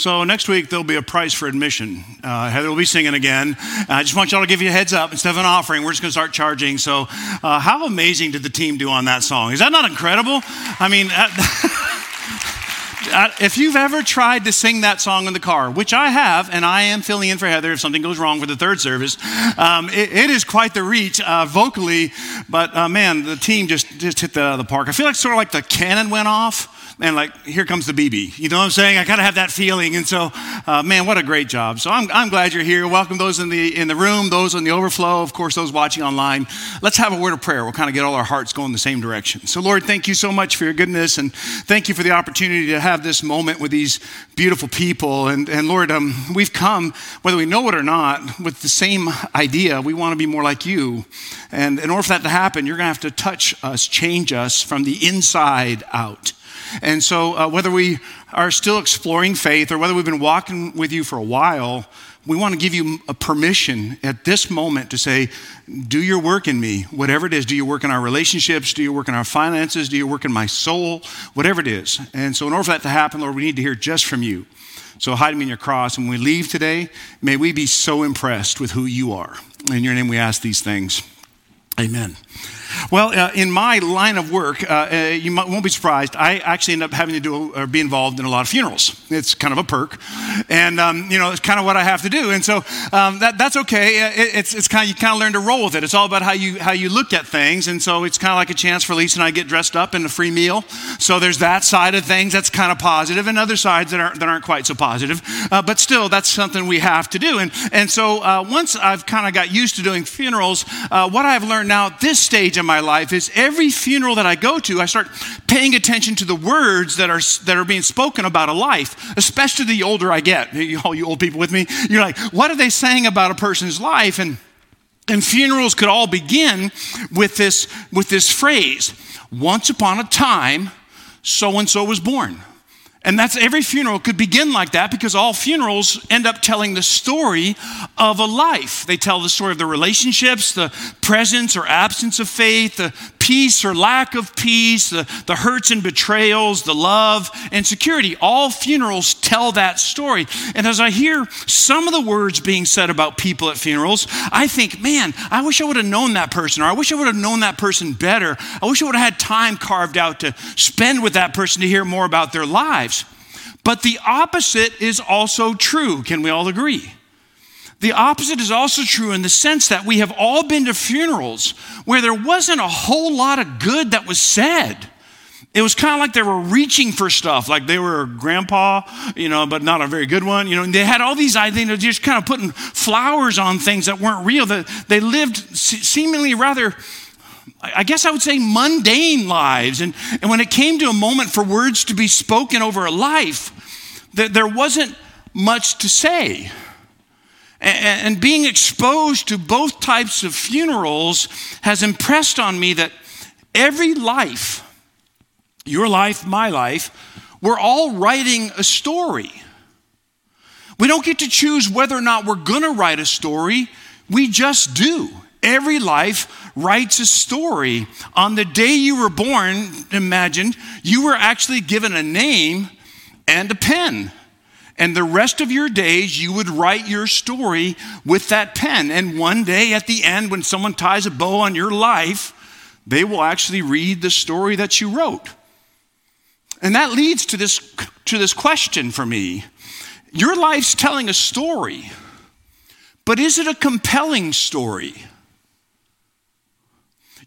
So next week there'll be a price for admission. Uh, Heather will be singing again. I just want y'all to give you a heads up. Instead of an offering, we're just going to start charging. So, uh, how amazing did the team do on that song? Is that not incredible? I mean. if you've ever tried to sing that song in the car, which I have, and I am filling in for Heather if something goes wrong for the third service, um, it, it is quite the reach uh, vocally. But uh, man, the team just, just hit the, the park. I feel like sort of like the cannon went off and like, here comes the BB. You know what I'm saying? I kind of have that feeling. And so, uh, man, what a great job. So I'm, I'm glad you're here. Welcome those in the, in the room, those in the overflow, of course, those watching online. Let's have a word of prayer. We'll kind of get all our hearts going the same direction. So, Lord, thank you so much for your goodness. And thank you for the opportunity to have this moment with these beautiful people. And, and Lord, um, we've come, whether we know it or not, with the same idea. We want to be more like you. And in order for that to happen, you're going to have to touch us, change us from the inside out. And so, uh, whether we are still exploring faith or whether we've been walking with you for a while, we want to give you a permission at this moment to say, Do your work in me, whatever it is. Do your work in our relationships? Do your work in our finances? Do your work in my soul? Whatever it is. And so, in order for that to happen, Lord, we need to hear just from you. So, hide me in your cross. And when we leave today, may we be so impressed with who you are. In your name, we ask these things. Amen. Well, uh, in my line of work, uh, uh, you might, won't be surprised. I actually end up having to do or be involved in a lot of funerals. It's kind of a perk, and um, you know, it's kind of what I have to do. And so um, that, that's okay. Uh, it, it's, it's kind of you kind of learn to roll with it. It's all about how you how you look at things, and so it's kind of like a chance for Lisa and I get dressed up in a free meal. So there's that side of things that's kind of positive, and other sides that aren't that aren't quite so positive. Uh, but still, that's something we have to do. And and so uh, once I've kind of got used to doing funerals, what I've learned now at this stage in my life is every funeral that I go to, I start paying attention to the words that are, that are being spoken about a life, especially the older I get. All you old people with me, you're like, what are they saying about a person's life? And, and funerals could all begin with this, with this phrase Once upon a time, so and so was born. And that's every funeral could begin like that because all funerals end up telling the story of a life. They tell the story of the relationships, the presence or absence of faith, the peace or lack of peace, the, the hurts and betrayals, the love and security. All funerals tell that story. And as I hear some of the words being said about people at funerals, I think, man, I wish I would have known that person, or I wish I would have known that person better. I wish I would have had time carved out to spend with that person to hear more about their lives. But the opposite is also true. Can we all agree? The opposite is also true in the sense that we have all been to funerals where there wasn't a whole lot of good that was said. It was kind of like they were reaching for stuff, like they were a grandpa, you know, but not a very good one. You know, they had all these ideas, they just kind of putting flowers on things that weren't real. That they lived seemingly rather, I guess I would say, mundane lives. And, and when it came to a moment for words to be spoken over a life, that there wasn't much to say. And being exposed to both types of funerals has impressed on me that every life, your life, my life, we're all writing a story. We don't get to choose whether or not we're going to write a story, we just do. Every life writes a story. On the day you were born, imagine, you were actually given a name and a pen. And the rest of your days, you would write your story with that pen. And one day at the end, when someone ties a bow on your life, they will actually read the story that you wrote. And that leads to this, to this question for me. Your life's telling a story, but is it a compelling story?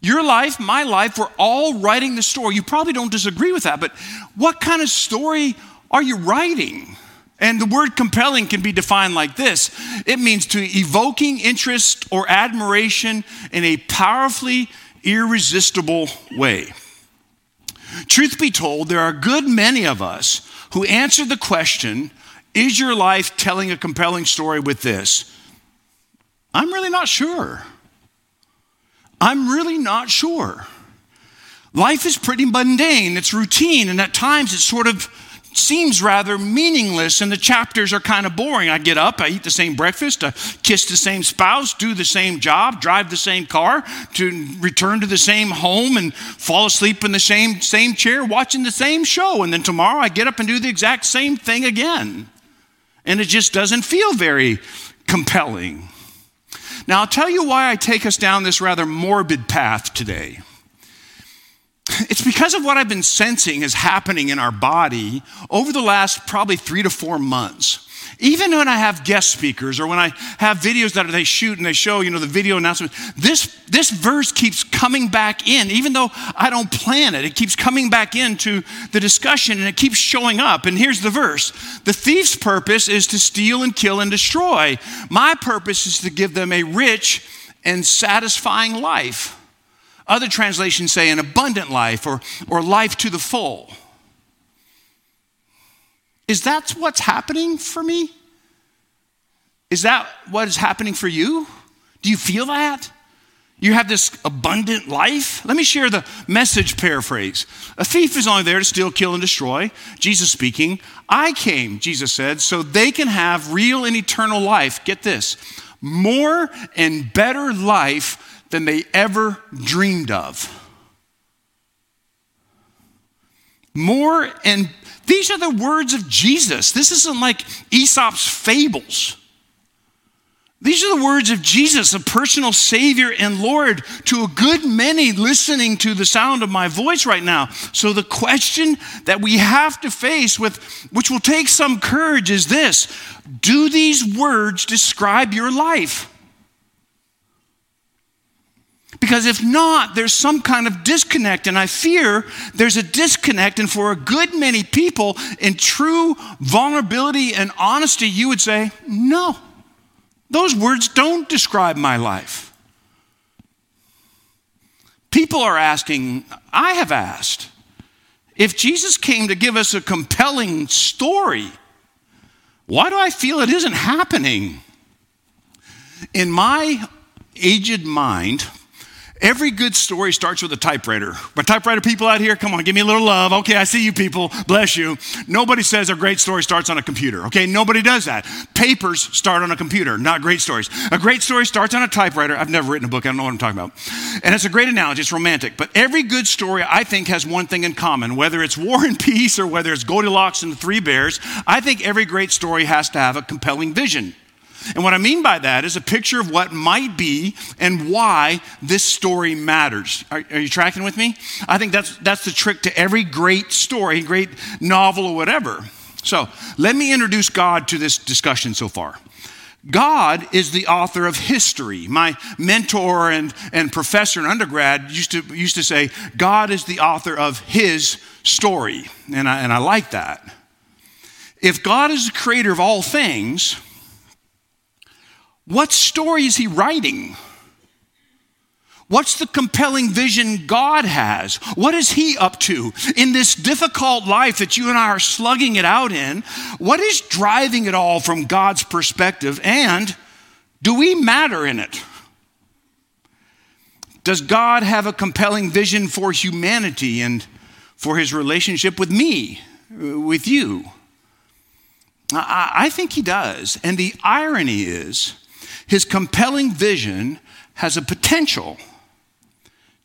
Your life, my life, we're all writing the story. You probably don't disagree with that, but what kind of story are you writing? And the word compelling can be defined like this it means to evoking interest or admiration in a powerfully irresistible way. Truth be told, there are a good many of us who answer the question Is your life telling a compelling story with this? I'm really not sure. I'm really not sure. Life is pretty mundane, it's routine, and at times it's sort of seems rather meaningless and the chapters are kind of boring. I get up, I eat the same breakfast, I kiss the same spouse, do the same job, drive the same car, to return to the same home and fall asleep in the same same chair watching the same show and then tomorrow I get up and do the exact same thing again. And it just doesn't feel very compelling. Now, I'll tell you why I take us down this rather morbid path today. It's because of what I've been sensing is happening in our body over the last probably three to four months. Even when I have guest speakers or when I have videos that they shoot and they show, you know, the video announcement, this, this verse keeps coming back in, even though I don't plan it. It keeps coming back into the discussion and it keeps showing up. And here's the verse The thief's purpose is to steal and kill and destroy. My purpose is to give them a rich and satisfying life. Other translations say an abundant life or, or life to the full. Is that what's happening for me? Is that what is happening for you? Do you feel that? You have this abundant life? Let me share the message paraphrase. A thief is only there to steal, kill, and destroy. Jesus speaking, I came, Jesus said, so they can have real and eternal life. Get this more and better life than they ever dreamed of. More and these are the words of Jesus. This isn't like Aesop's fables. These are the words of Jesus, a personal Savior and Lord, to a good many listening to the sound of my voice right now. So, the question that we have to face, with, which will take some courage, is this Do these words describe your life? Because if not, there's some kind of disconnect, and I fear there's a disconnect. And for a good many people, in true vulnerability and honesty, you would say, No, those words don't describe my life. People are asking, I have asked, if Jesus came to give us a compelling story, why do I feel it isn't happening? In my aged mind, Every good story starts with a typewriter. My typewriter people out here, come on, give me a little love. Okay, I see you people. Bless you. Nobody says a great story starts on a computer. Okay, nobody does that. Papers start on a computer, not great stories. A great story starts on a typewriter. I've never written a book, I don't know what I'm talking about. And it's a great analogy, it's romantic. But every good story, I think, has one thing in common. Whether it's War and Peace or whether it's Goldilocks and the Three Bears, I think every great story has to have a compelling vision. And what I mean by that is a picture of what might be and why this story matters. Are, are, you tracking with me? I think that's, that's the trick to every great story, great novel, or whatever. So let me introduce God to this discussion so far. God is the author of history. My mentor and, and professor in undergrad used to, used to say, God is the author of his story. And I, and I like that. If God is the creator of all things, what story is he writing? What's the compelling vision God has? What is He up to in this difficult life that you and I are slugging it out in? What is driving it all from God's perspective? And do we matter in it? Does God have a compelling vision for humanity and for His relationship with me, with you? I think He does. And the irony is, his compelling vision has a potential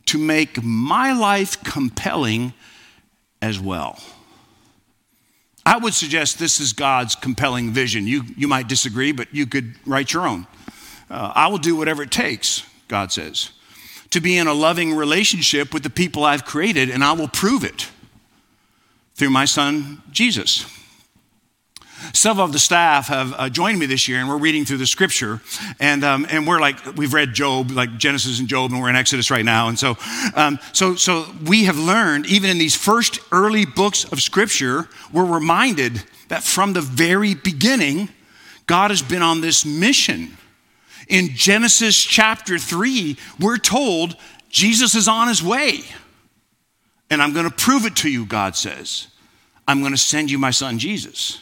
to make my life compelling as well. I would suggest this is God's compelling vision. You, you might disagree, but you could write your own. Uh, I will do whatever it takes, God says, to be in a loving relationship with the people I've created, and I will prove it through my son, Jesus. Several of the staff have uh, joined me this year, and we're reading through the scripture. And, um, and we're like, we've read Job, like Genesis and Job, and we're in Exodus right now. And so, um, so, so we have learned, even in these first early books of scripture, we're reminded that from the very beginning, God has been on this mission. In Genesis chapter 3, we're told Jesus is on his way. And I'm going to prove it to you, God says. I'm going to send you my son Jesus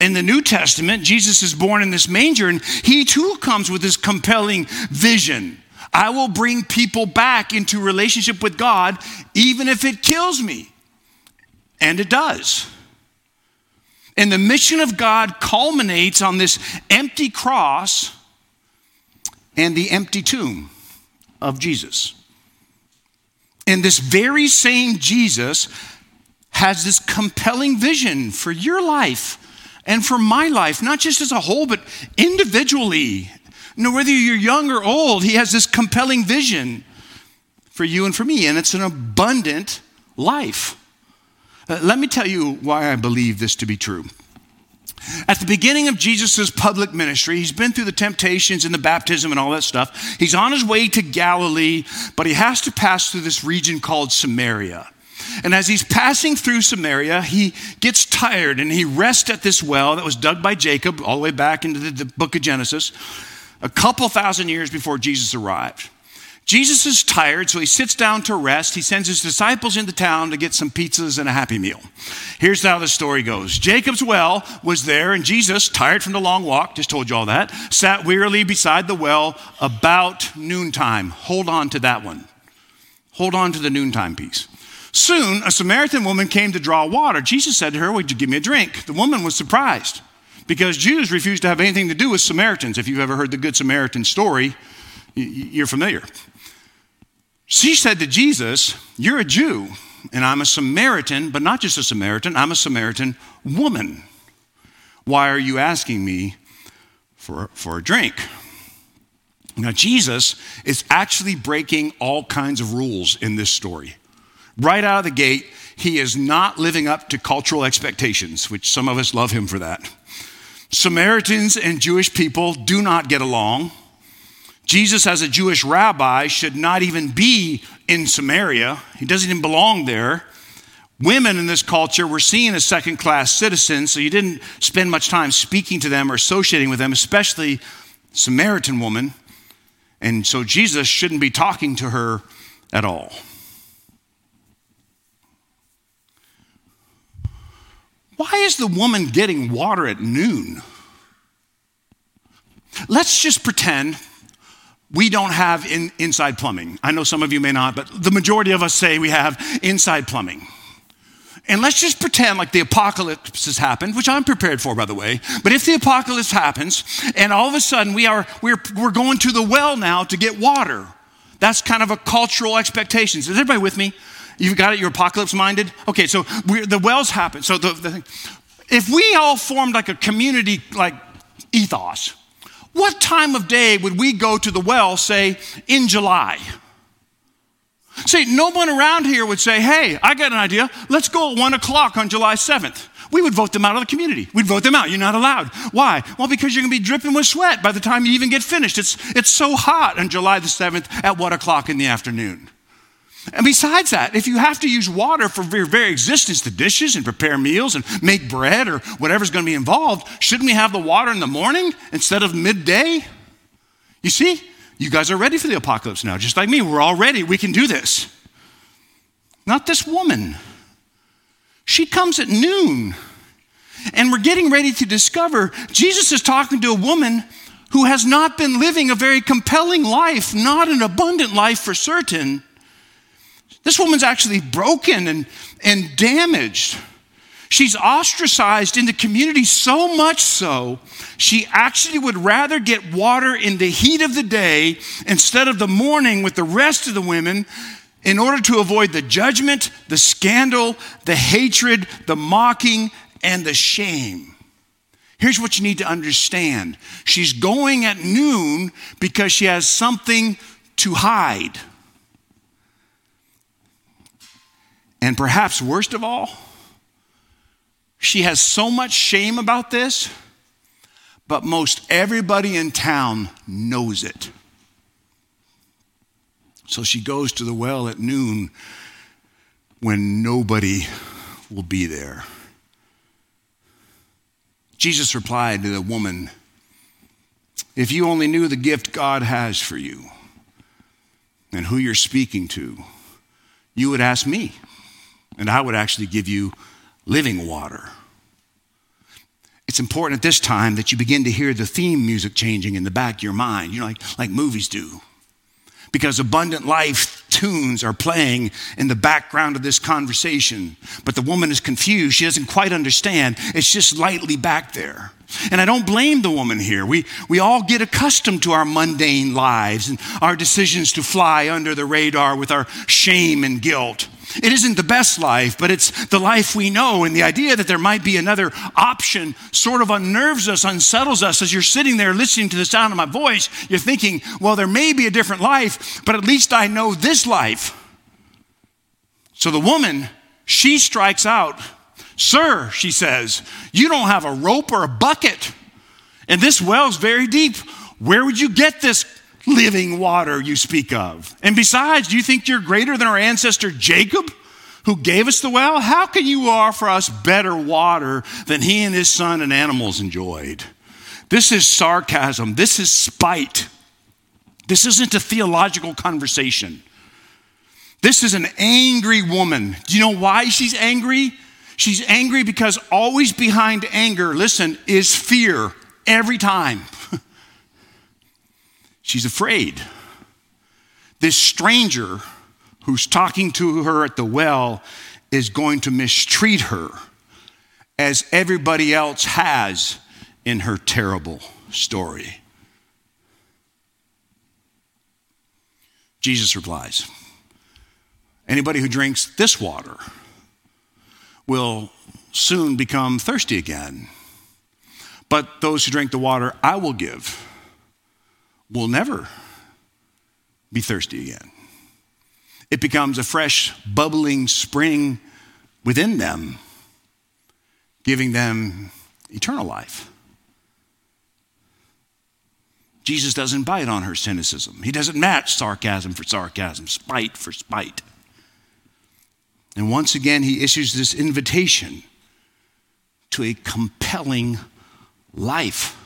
in the New Testament, Jesus is born in this manger, and he too comes with this compelling vision. I will bring people back into relationship with God, even if it kills me. And it does. And the mission of God culminates on this empty cross and the empty tomb of Jesus. And this very same Jesus has this compelling vision for your life and for my life, not just as a whole, but individually. No, whether you're young or old, He has this compelling vision for you and for me, and it's an abundant life. Uh, let me tell you why I believe this to be true. At the beginning of Jesus' public ministry, he's been through the temptations and the baptism and all that stuff. He's on his way to Galilee, but he has to pass through this region called Samaria. And as he's passing through Samaria, he gets tired and he rests at this well that was dug by Jacob all the way back into the, the book of Genesis, a couple thousand years before Jesus arrived. Jesus is tired, so he sits down to rest. He sends his disciples into town to get some pizzas and a happy meal. Here's how the story goes Jacob's well was there, and Jesus, tired from the long walk, just told you all that, sat wearily beside the well about noontime. Hold on to that one. Hold on to the noontime piece. Soon, a Samaritan woman came to draw water. Jesus said to her, Would you give me a drink? The woman was surprised because Jews refused to have anything to do with Samaritans. If you've ever heard the Good Samaritan story, you're familiar. She said to Jesus, You're a Jew, and I'm a Samaritan, but not just a Samaritan, I'm a Samaritan woman. Why are you asking me for, for a drink? Now, Jesus is actually breaking all kinds of rules in this story. Right out of the gate, he is not living up to cultural expectations, which some of us love him for that. Samaritans and Jewish people do not get along. Jesus, as a Jewish rabbi, should not even be in Samaria. He doesn't even belong there. Women in this culture were seen as second class citizens, so you didn't spend much time speaking to them or associating with them, especially Samaritan woman. And so Jesus shouldn't be talking to her at all. Why is the woman getting water at noon? Let's just pretend we don't have in, inside plumbing. I know some of you may not, but the majority of us say we have inside plumbing. And let's just pretend like the apocalypse has happened, which I'm prepared for, by the way. But if the apocalypse happens and all of a sudden we are, we're, we're going to the well now to get water, that's kind of a cultural expectation. Is everybody with me? You've got it? You're apocalypse minded? Okay, so the wells happen. So the, the, if we all formed like a community like ethos, what time of day would we go to the well, say, in July? See, no one around here would say, hey, I got an idea. Let's go at one o'clock on July 7th. We would vote them out of the community. We'd vote them out. You're not allowed. Why? Well, because you're going to be dripping with sweat by the time you even get finished. It's, it's so hot on July the 7th at 1 o'clock in the afternoon. And besides that, if you have to use water for your very existence to dishes and prepare meals and make bread or whatever's going to be involved, shouldn't we have the water in the morning instead of midday? You see, you guys are ready for the apocalypse now, just like me. We're all ready. We can do this. Not this woman. She comes at noon. And we're getting ready to discover Jesus is talking to a woman who has not been living a very compelling life, not an abundant life for certain. This woman's actually broken and, and damaged. She's ostracized in the community so much so, she actually would rather get water in the heat of the day instead of the morning with the rest of the women in order to avoid the judgment, the scandal, the hatred, the mocking, and the shame. Here's what you need to understand she's going at noon because she has something to hide. And perhaps worst of all, she has so much shame about this, but most everybody in town knows it. So she goes to the well at noon when nobody will be there. Jesus replied to the woman, If you only knew the gift God has for you and who you're speaking to, you would ask me and I would actually give you living water. It's important at this time that you begin to hear the theme music changing in the back of your mind, you know, like, like movies do. Because abundant life tunes are playing in the background of this conversation. But the woman is confused. She doesn't quite understand. It's just lightly back there. And I don't blame the woman here. We, we all get accustomed to our mundane lives and our decisions to fly under the radar with our shame and guilt. It isn't the best life, but it's the life we know. And the idea that there might be another option sort of unnerves us, unsettles us. As you're sitting there listening to the sound of my voice, you're thinking, well, there may be a different life, but at least I know this life. So the woman, she strikes out. Sir, she says, you don't have a rope or a bucket. And this well's very deep. Where would you get this living water you speak of? And besides, do you think you're greater than our ancestor Jacob, who gave us the well? How can you offer us better water than he and his son and animals enjoyed? This is sarcasm. This is spite. This isn't a theological conversation. This is an angry woman. Do you know why she's angry? She's angry because always behind anger, listen, is fear every time. She's afraid. This stranger who's talking to her at the well is going to mistreat her as everybody else has in her terrible story. Jesus replies Anybody who drinks this water will soon become thirsty again. But those who drink the water I will give will never be thirsty again. It becomes a fresh, bubbling spring within them, giving them eternal life. Jesus doesn't bite on her cynicism. He doesn't match sarcasm for sarcasm, spite for spite. And once again, he issues this invitation to a compelling life.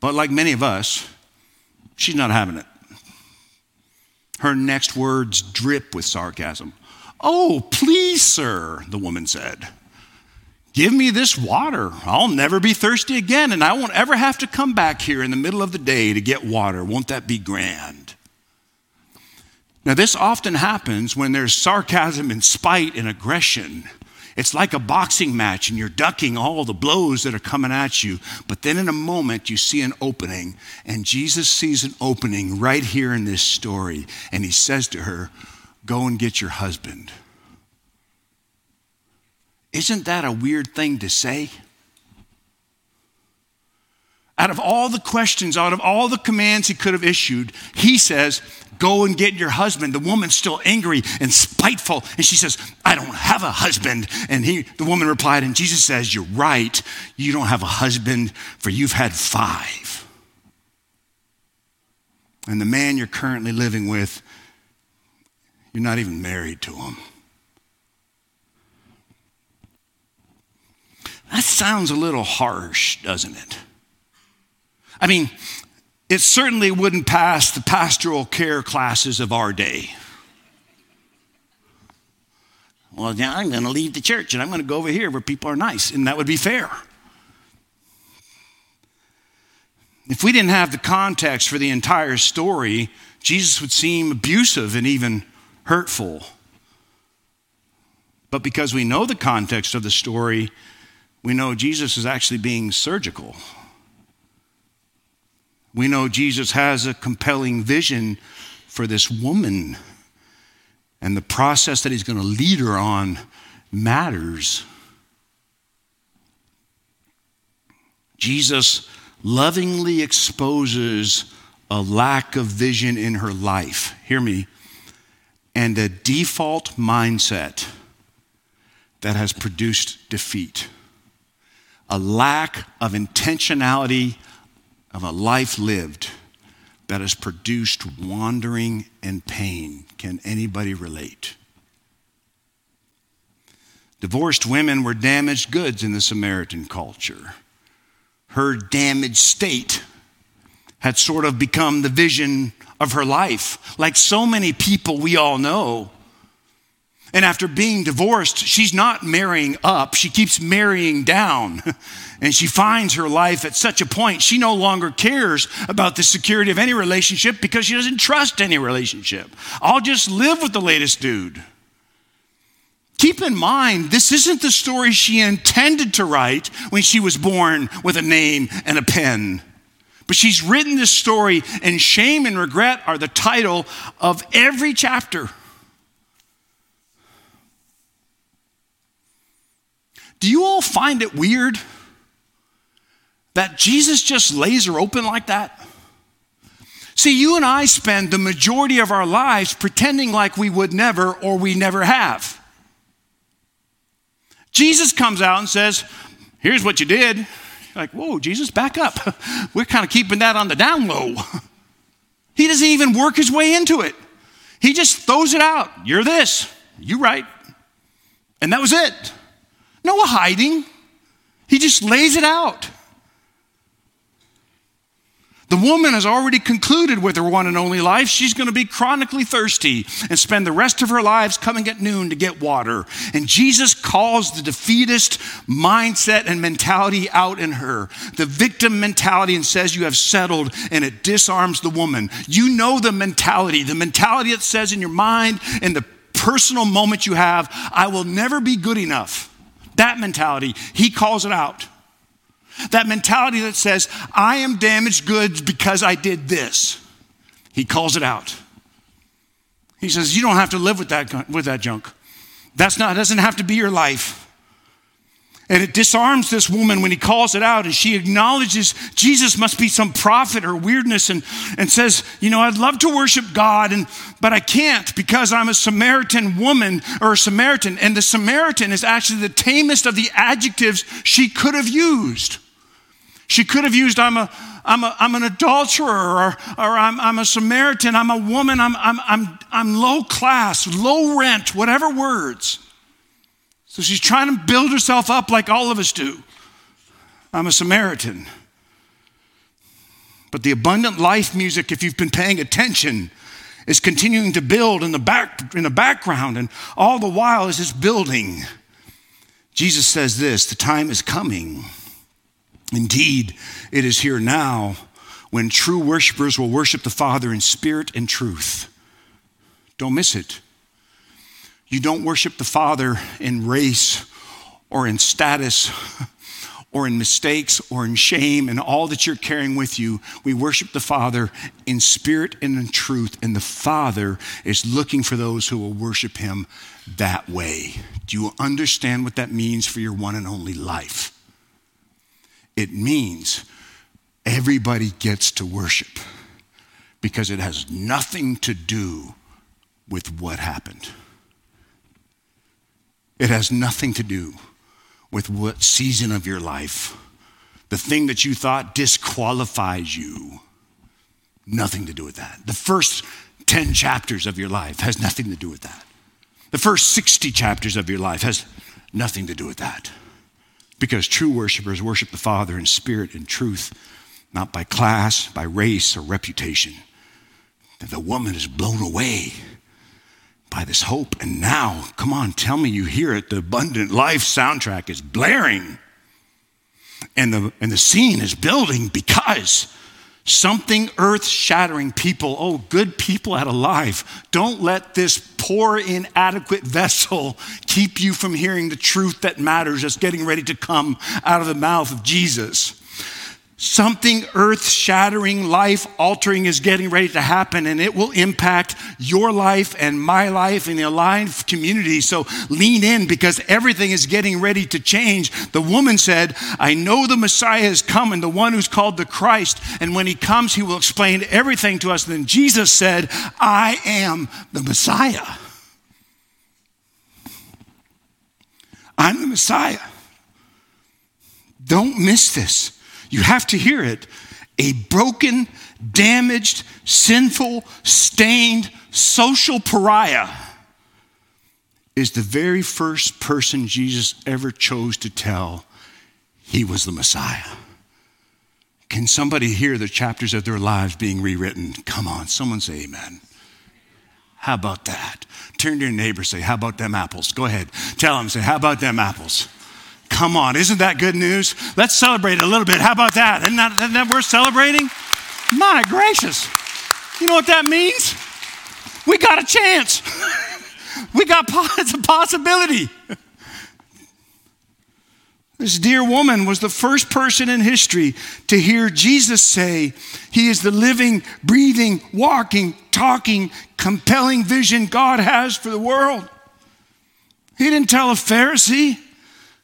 But like many of us, she's not having it. Her next words drip with sarcasm. Oh, please, sir, the woman said. Give me this water. I'll never be thirsty again, and I won't ever have to come back here in the middle of the day to get water. Won't that be grand? Now, this often happens when there's sarcasm and spite and aggression it's like a boxing match and you're ducking all the blows that are coming at you. But then in a moment, you see an opening, and Jesus sees an opening right here in this story. And he says to her, Go and get your husband. Isn't that a weird thing to say? Out of all the questions, out of all the commands he could have issued, he says, Go and get your husband. The woman's still angry and spiteful. And she says, I don't have a husband. And he, the woman replied, and Jesus says, You're right. You don't have a husband, for you've had five. And the man you're currently living with, you're not even married to him. That sounds a little harsh, doesn't it? I mean, it certainly wouldn't pass the pastoral care classes of our day. Well, now I'm going to leave the church and I'm going to go over here where people are nice, and that would be fair. If we didn't have the context for the entire story, Jesus would seem abusive and even hurtful. But because we know the context of the story, we know Jesus is actually being surgical. We know Jesus has a compelling vision for this woman, and the process that he's going to lead her on matters. Jesus lovingly exposes a lack of vision in her life. Hear me. And a default mindset that has produced defeat. A lack of intentionality of a life lived that has produced wandering and pain. Can anybody relate? Divorced women were damaged goods in the Samaritan culture. Her damaged state had sort of become the vision of her life. Like so many people we all know, and after being divorced, she's not marrying up, she keeps marrying down. And she finds her life at such a point, she no longer cares about the security of any relationship because she doesn't trust any relationship. I'll just live with the latest dude. Keep in mind, this isn't the story she intended to write when she was born with a name and a pen. But she's written this story, and shame and regret are the title of every chapter. Do you all find it weird that Jesus just lays her open like that? See, you and I spend the majority of our lives pretending like we would never or we never have. Jesus comes out and says, Here's what you did. You're like, whoa, Jesus, back up. We're kind of keeping that on the down low. He doesn't even work his way into it. He just throws it out. You're this. You right. And that was it. No hiding. He just lays it out. The woman has already concluded with her one and only life. She's going to be chronically thirsty and spend the rest of her lives coming at noon to get water. And Jesus calls the defeatist mindset and mentality out in her, the victim mentality, and says, You have settled, and it disarms the woman. You know the mentality, the mentality that says in your mind, in the personal moment you have, I will never be good enough. That mentality, he calls it out. That mentality that says, I am damaged goods because I did this. He calls it out. He says, You don't have to live with that, with that junk. That's not, doesn't have to be your life. And it disarms this woman when he calls it out, and she acknowledges Jesus must be some prophet or weirdness and, and says, You know, I'd love to worship God, and, but I can't because I'm a Samaritan woman or a Samaritan. And the Samaritan is actually the tamest of the adjectives she could have used. She could have used, I'm, a, I'm, a, I'm an adulterer, or, or I'm, I'm a Samaritan, I'm a woman, I'm, I'm, I'm, I'm low class, low rent, whatever words. So she's trying to build herself up like all of us do. I'm a Samaritan. But the abundant life music, if you've been paying attention, is continuing to build in the, back, in the background, and all the while is it's building, Jesus says this the time is coming Indeed, it is here now when true worshipers will worship the Father in spirit and truth. Don't miss it. You don't worship the Father in race or in status or in mistakes or in shame and all that you're carrying with you. We worship the Father in spirit and in truth, and the Father is looking for those who will worship Him that way. Do you understand what that means for your one and only life? It means everybody gets to worship because it has nothing to do with what happened. It has nothing to do with what season of your life, the thing that you thought disqualifies you. Nothing to do with that. The first 10 chapters of your life has nothing to do with that. The first 60 chapters of your life has nothing to do with that. Because true worshipers worship the Father in spirit and truth, not by class, by race, or reputation. And the woman is blown away by this hope. And now, come on, tell me you hear it. The abundant life soundtrack is blaring. And the, and the scene is building because something earth shattering people, oh, good people out of life, don't let this poor, inadequate vessel keep you from hearing the truth that matters that's getting ready to come out of the mouth of Jesus. Something earth shattering, life altering is getting ready to happen, and it will impact your life and my life and the aligned community. So lean in because everything is getting ready to change. The woman said, I know the Messiah is coming, the one who's called the Christ, and when he comes, he will explain everything to us. Then Jesus said, I am the Messiah. I'm the Messiah. Don't miss this. You have to hear it. A broken, damaged, sinful, stained social pariah is the very first person Jesus ever chose to tell he was the Messiah. Can somebody hear the chapters of their lives being rewritten? Come on, someone say amen. How about that? Turn to your neighbor, say, How about them apples? Go ahead. Tell them, say, How about them apples? Come on, isn't that good news? Let's celebrate a little bit. How about that? Isn't that, isn't that worth celebrating? My gracious. You know what that means? We got a chance. We got, it's a possibility. This dear woman was the first person in history to hear Jesus say, He is the living, breathing, walking, talking, compelling vision God has for the world. He didn't tell a Pharisee.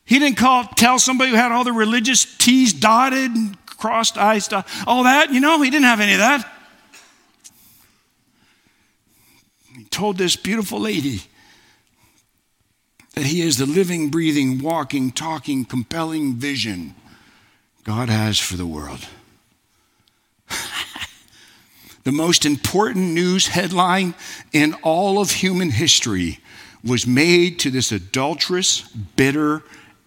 He didn't call, tell somebody who had all the religious T's dotted and crossed I's, all that. You know, he didn't have any of that. He told this beautiful lady that he is the living, breathing, walking, talking, compelling vision God has for the world. the most important news headline in all of human history was made to this adulterous, bitter,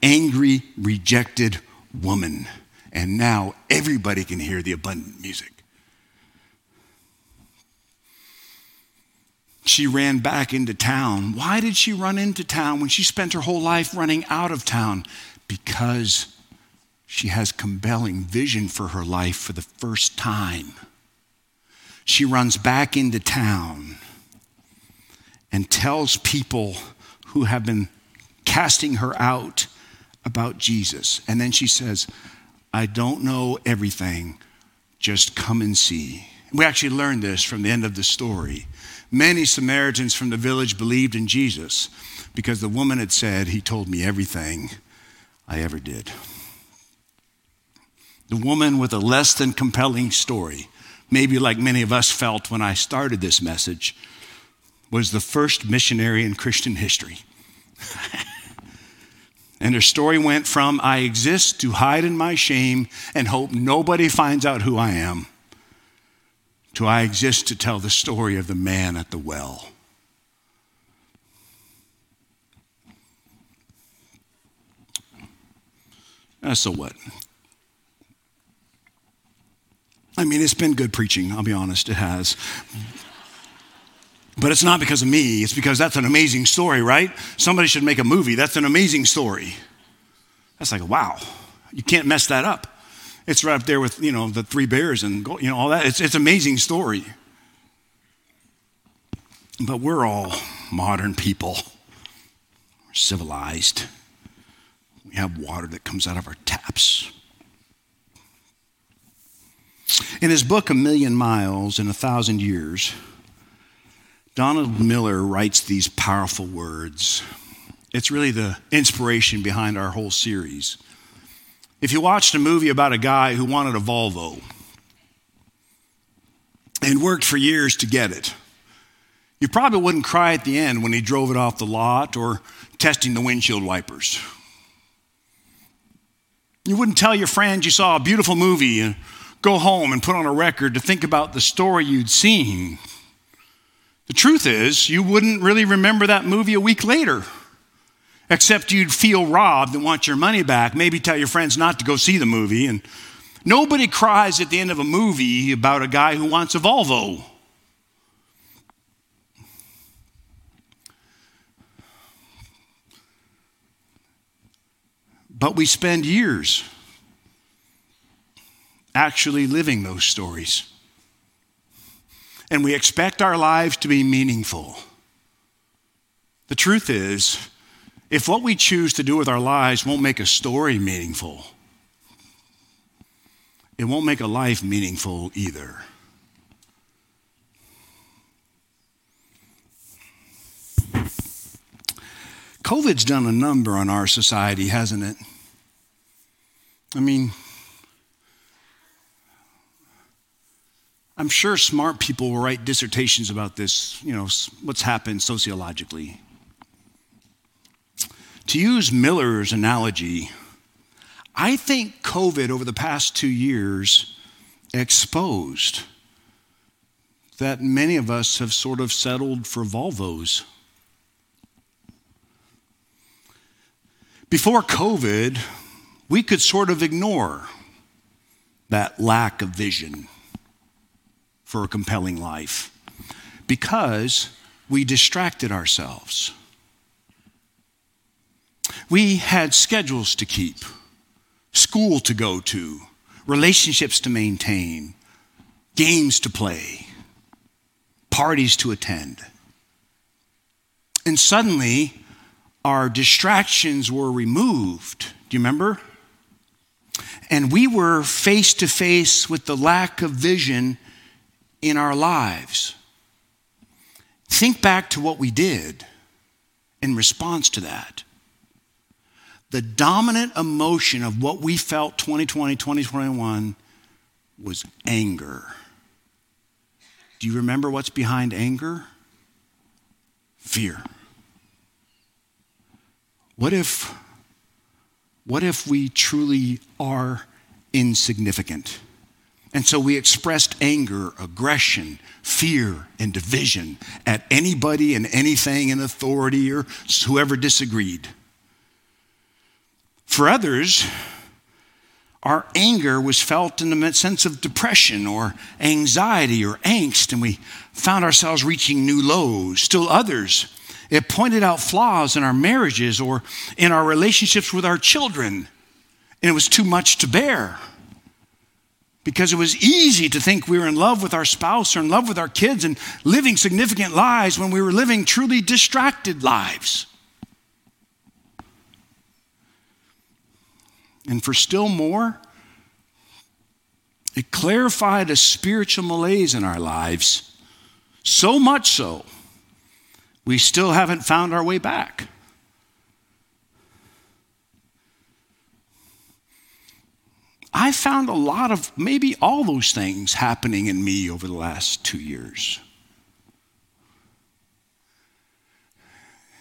angry, rejected woman. And now everybody can hear the abundant music. She ran back into town. Why did she run into town when she spent her whole life running out of town? Because she has compelling vision for her life for the first time. She runs back into town and tells people who have been casting her out about Jesus. And then she says, I don't know everything, just come and see. We actually learned this from the end of the story. Many Samaritans from the village believed in Jesus because the woman had said, He told me everything I ever did. The woman with a less than compelling story, maybe like many of us felt when I started this message, was the first missionary in Christian history. and her story went from I exist to hide in my shame and hope nobody finds out who I am to I exist to tell the story of the man at the well. Uh, so what? I mean, it's been good preaching, I'll be honest, it has. But it's not because of me, it's because that's an amazing story, right? Somebody should make a movie. That's an amazing story. That's like, wow, you can't mess that up. It's right up there with, you know, the three bears and, you know, all that. It's, it's an amazing story. But we're all modern people. We're civilized. We have water that comes out of our taps. In his book, A Million Miles in a Thousand Years, Donald Miller writes these powerful words. It's really the inspiration behind our whole series. If you watched a movie about a guy who wanted a Volvo and worked for years to get it, you probably wouldn't cry at the end when he drove it off the lot or testing the windshield wipers. You wouldn't tell your friends you saw a beautiful movie and go home and put on a record to think about the story you'd seen. The truth is, you wouldn't really remember that movie a week later except you'd feel robbed and want your money back. Maybe tell your friends not to go see the movie. And nobody cries at the end of a movie about a guy who wants a Volvo. But we spend years actually living those stories. And we expect our lives to be meaningful. The truth is, if what we choose to do with our lives won't make a story meaningful, it won't make a life meaningful either. COVID's done a number on our society, hasn't it? I mean, I'm sure smart people will write dissertations about this, you know, what's happened sociologically. To use Miller's analogy, I think COVID over the past two years exposed that many of us have sort of settled for Volvos. Before COVID, we could sort of ignore that lack of vision for a compelling life because we distracted ourselves. We had schedules to keep, school to go to, relationships to maintain, games to play, parties to attend. And suddenly, our distractions were removed. Do you remember? And we were face to face with the lack of vision in our lives. Think back to what we did in response to that. The dominant emotion of what we felt 2020, 2021 was anger. Do you remember what's behind anger? Fear. What if what if we truly are insignificant? And so we expressed anger, aggression, fear, and division at anybody and anything in authority or whoever disagreed. For others, our anger was felt in the sense of depression or anxiety or angst, and we found ourselves reaching new lows. Still others, it pointed out flaws in our marriages or in our relationships with our children, and it was too much to bear. Because it was easy to think we were in love with our spouse or in love with our kids and living significant lives when we were living truly distracted lives. And for still more, it clarified a spiritual malaise in our lives, so much so we still haven't found our way back. I found a lot of maybe all those things happening in me over the last two years.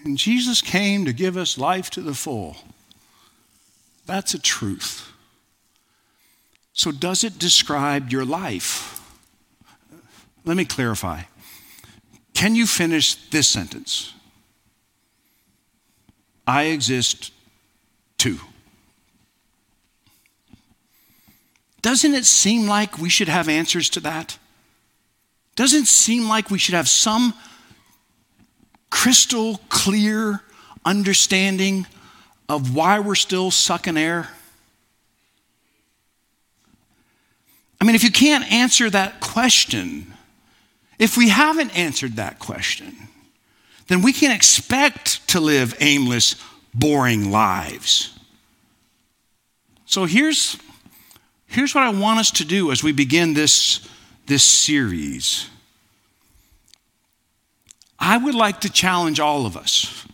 And Jesus came to give us life to the full. That's a truth. So, does it describe your life? Let me clarify. Can you finish this sentence? I exist to. Doesn't it seem like we should have answers to that? Doesn't it seem like we should have some crystal clear understanding of why we're still sucking air? I mean, if you can't answer that question, if we haven't answered that question, then we can expect to live aimless, boring lives. So here's, here's what I want us to do as we begin this, this series. I would like to challenge all of us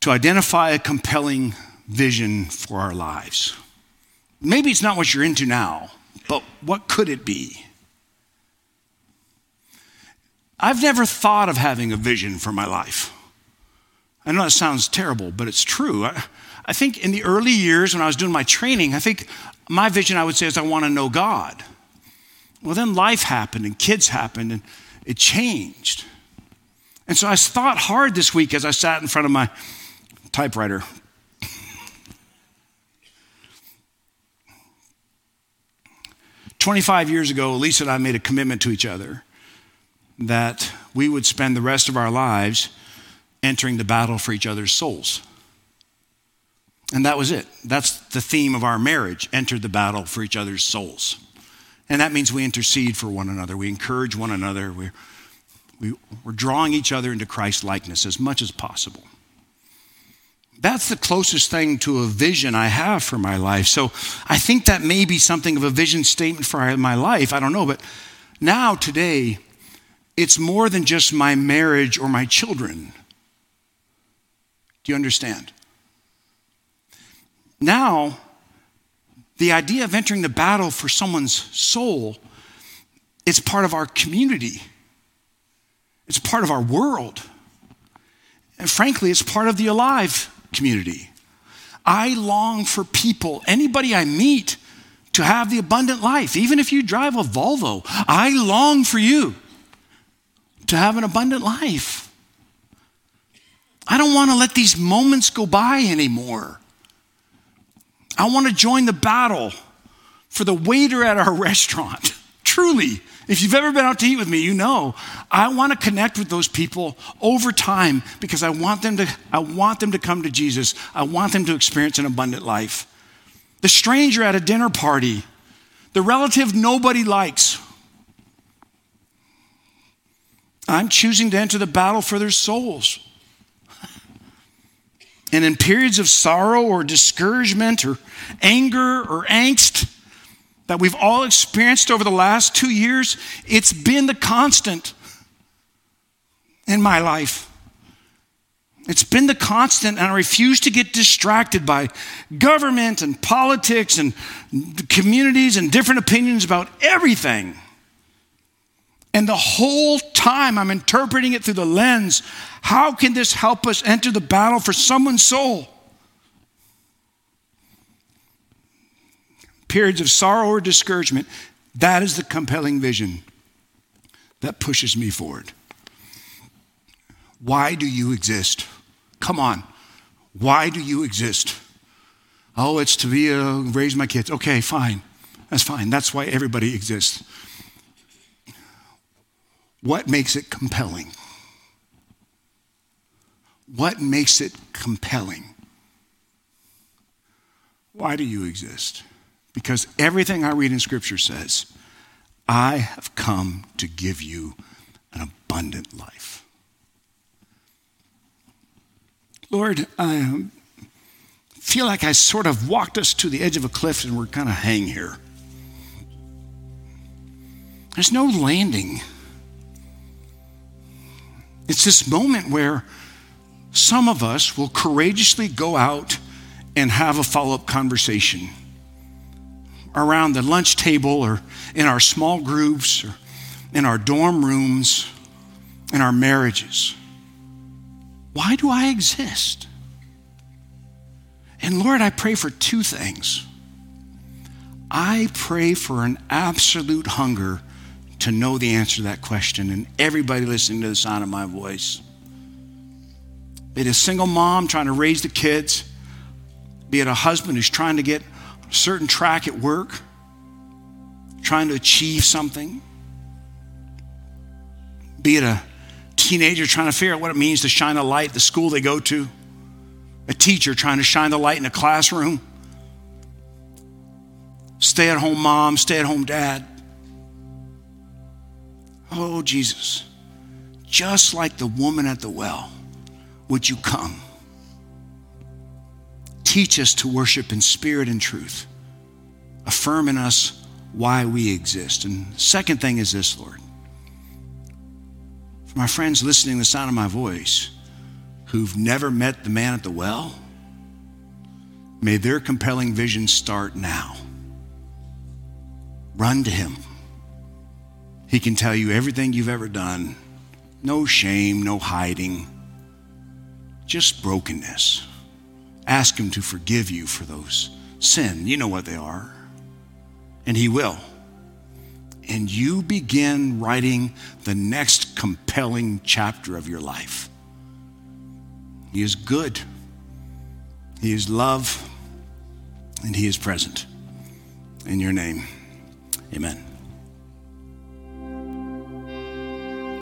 to identify a compelling vision for our lives. Maybe it's not what you're into now, but what could it be? I've never thought of having a vision for my life. I know that sounds terrible, but it's true. I, I, think in the early years when I was doing my training, I think my vision, I would say, is I want to know God. Well, then life happened and kids happened and it changed. And so I thought hard this week as I sat in front of my typewriter. Twenty-five years ago, Lisa and I made a commitment to each other that we would spend the rest of our lives entering the battle for each other's souls. And that was it. That's the theme of our marriage enter the battle for each other's souls. And that means we intercede for one another, we encourage one another, we're, we, we're drawing each other into Christ likeness as much as possible. That's the closest thing to a vision I have for my life. So I think that may be something of a vision statement for my life. I don't know. But now, today, it's more than just my marriage or my children. Do you understand? Now, the idea of entering the battle for someone's soul is part of our community. It's part of our world. And frankly, it's part of the alive community. I long for people, anybody I meet, to have the abundant life. Even if you drive a Volvo, I long for you to have an abundant life. I don't want to let these moments go by anymore. I want to join the battle for the waiter at our restaurant. Truly, if you've ever been out to eat with me, you know I want to connect with those people over time because I want them to I want them to come to Jesus. I want them to experience an abundant life. The stranger at a dinner party, the relative nobody likes, I'm choosing to enter the battle for their souls. And in periods of sorrow or discouragement or anger or angst that we've all experienced over the last two years, it's been the constant in my life. It's been the constant, and I refuse to get distracted by government and politics and communities and different opinions about everything. And the whole time I'm interpreting it through the lens how can this help us enter the battle for someone's soul? Periods of sorrow or discouragement, that is the compelling vision that pushes me forward. Why do you exist? Come on. Why do you exist? Oh, it's to be uh, raise my kids. Okay, fine. That's fine. That's why everybody exists. What makes it compelling? What makes it compelling? Why do you exist? Because everything I read in Scripture says, I have come to give you an abundant life. Lord, I um, feel like I sort of walked us to the edge of a cliff and we're kind of hanging here. There's no landing. It's this moment where some of us will courageously go out and have a follow up conversation around the lunch table or in our small groups or in our dorm rooms, in our marriages. Why do I exist? And Lord, I pray for two things. I pray for an absolute hunger to know the answer to that question, and everybody listening to the sound of my voice. Be it a single mom trying to raise the kids, be it a husband who's trying to get a certain track at work, trying to achieve something, be it a teenager trying to figure out what it means to shine a light the school they go to, a teacher trying to shine the light in a classroom, stay at home mom, stay at home dad. Oh, Jesus, just like the woman at the well, would you come? Teach us to worship in spirit and truth. Affirm in us why we exist. And second thing is this, Lord. For my friends listening to the sound of my voice who've never met the man at the well, may their compelling vision start now. Run to him. He can tell you everything you've ever done. No shame, no hiding, just brokenness. Ask Him to forgive you for those sin. You know what they are. And He will. And you begin writing the next compelling chapter of your life. He is good, He is love, and He is present. In your name, amen.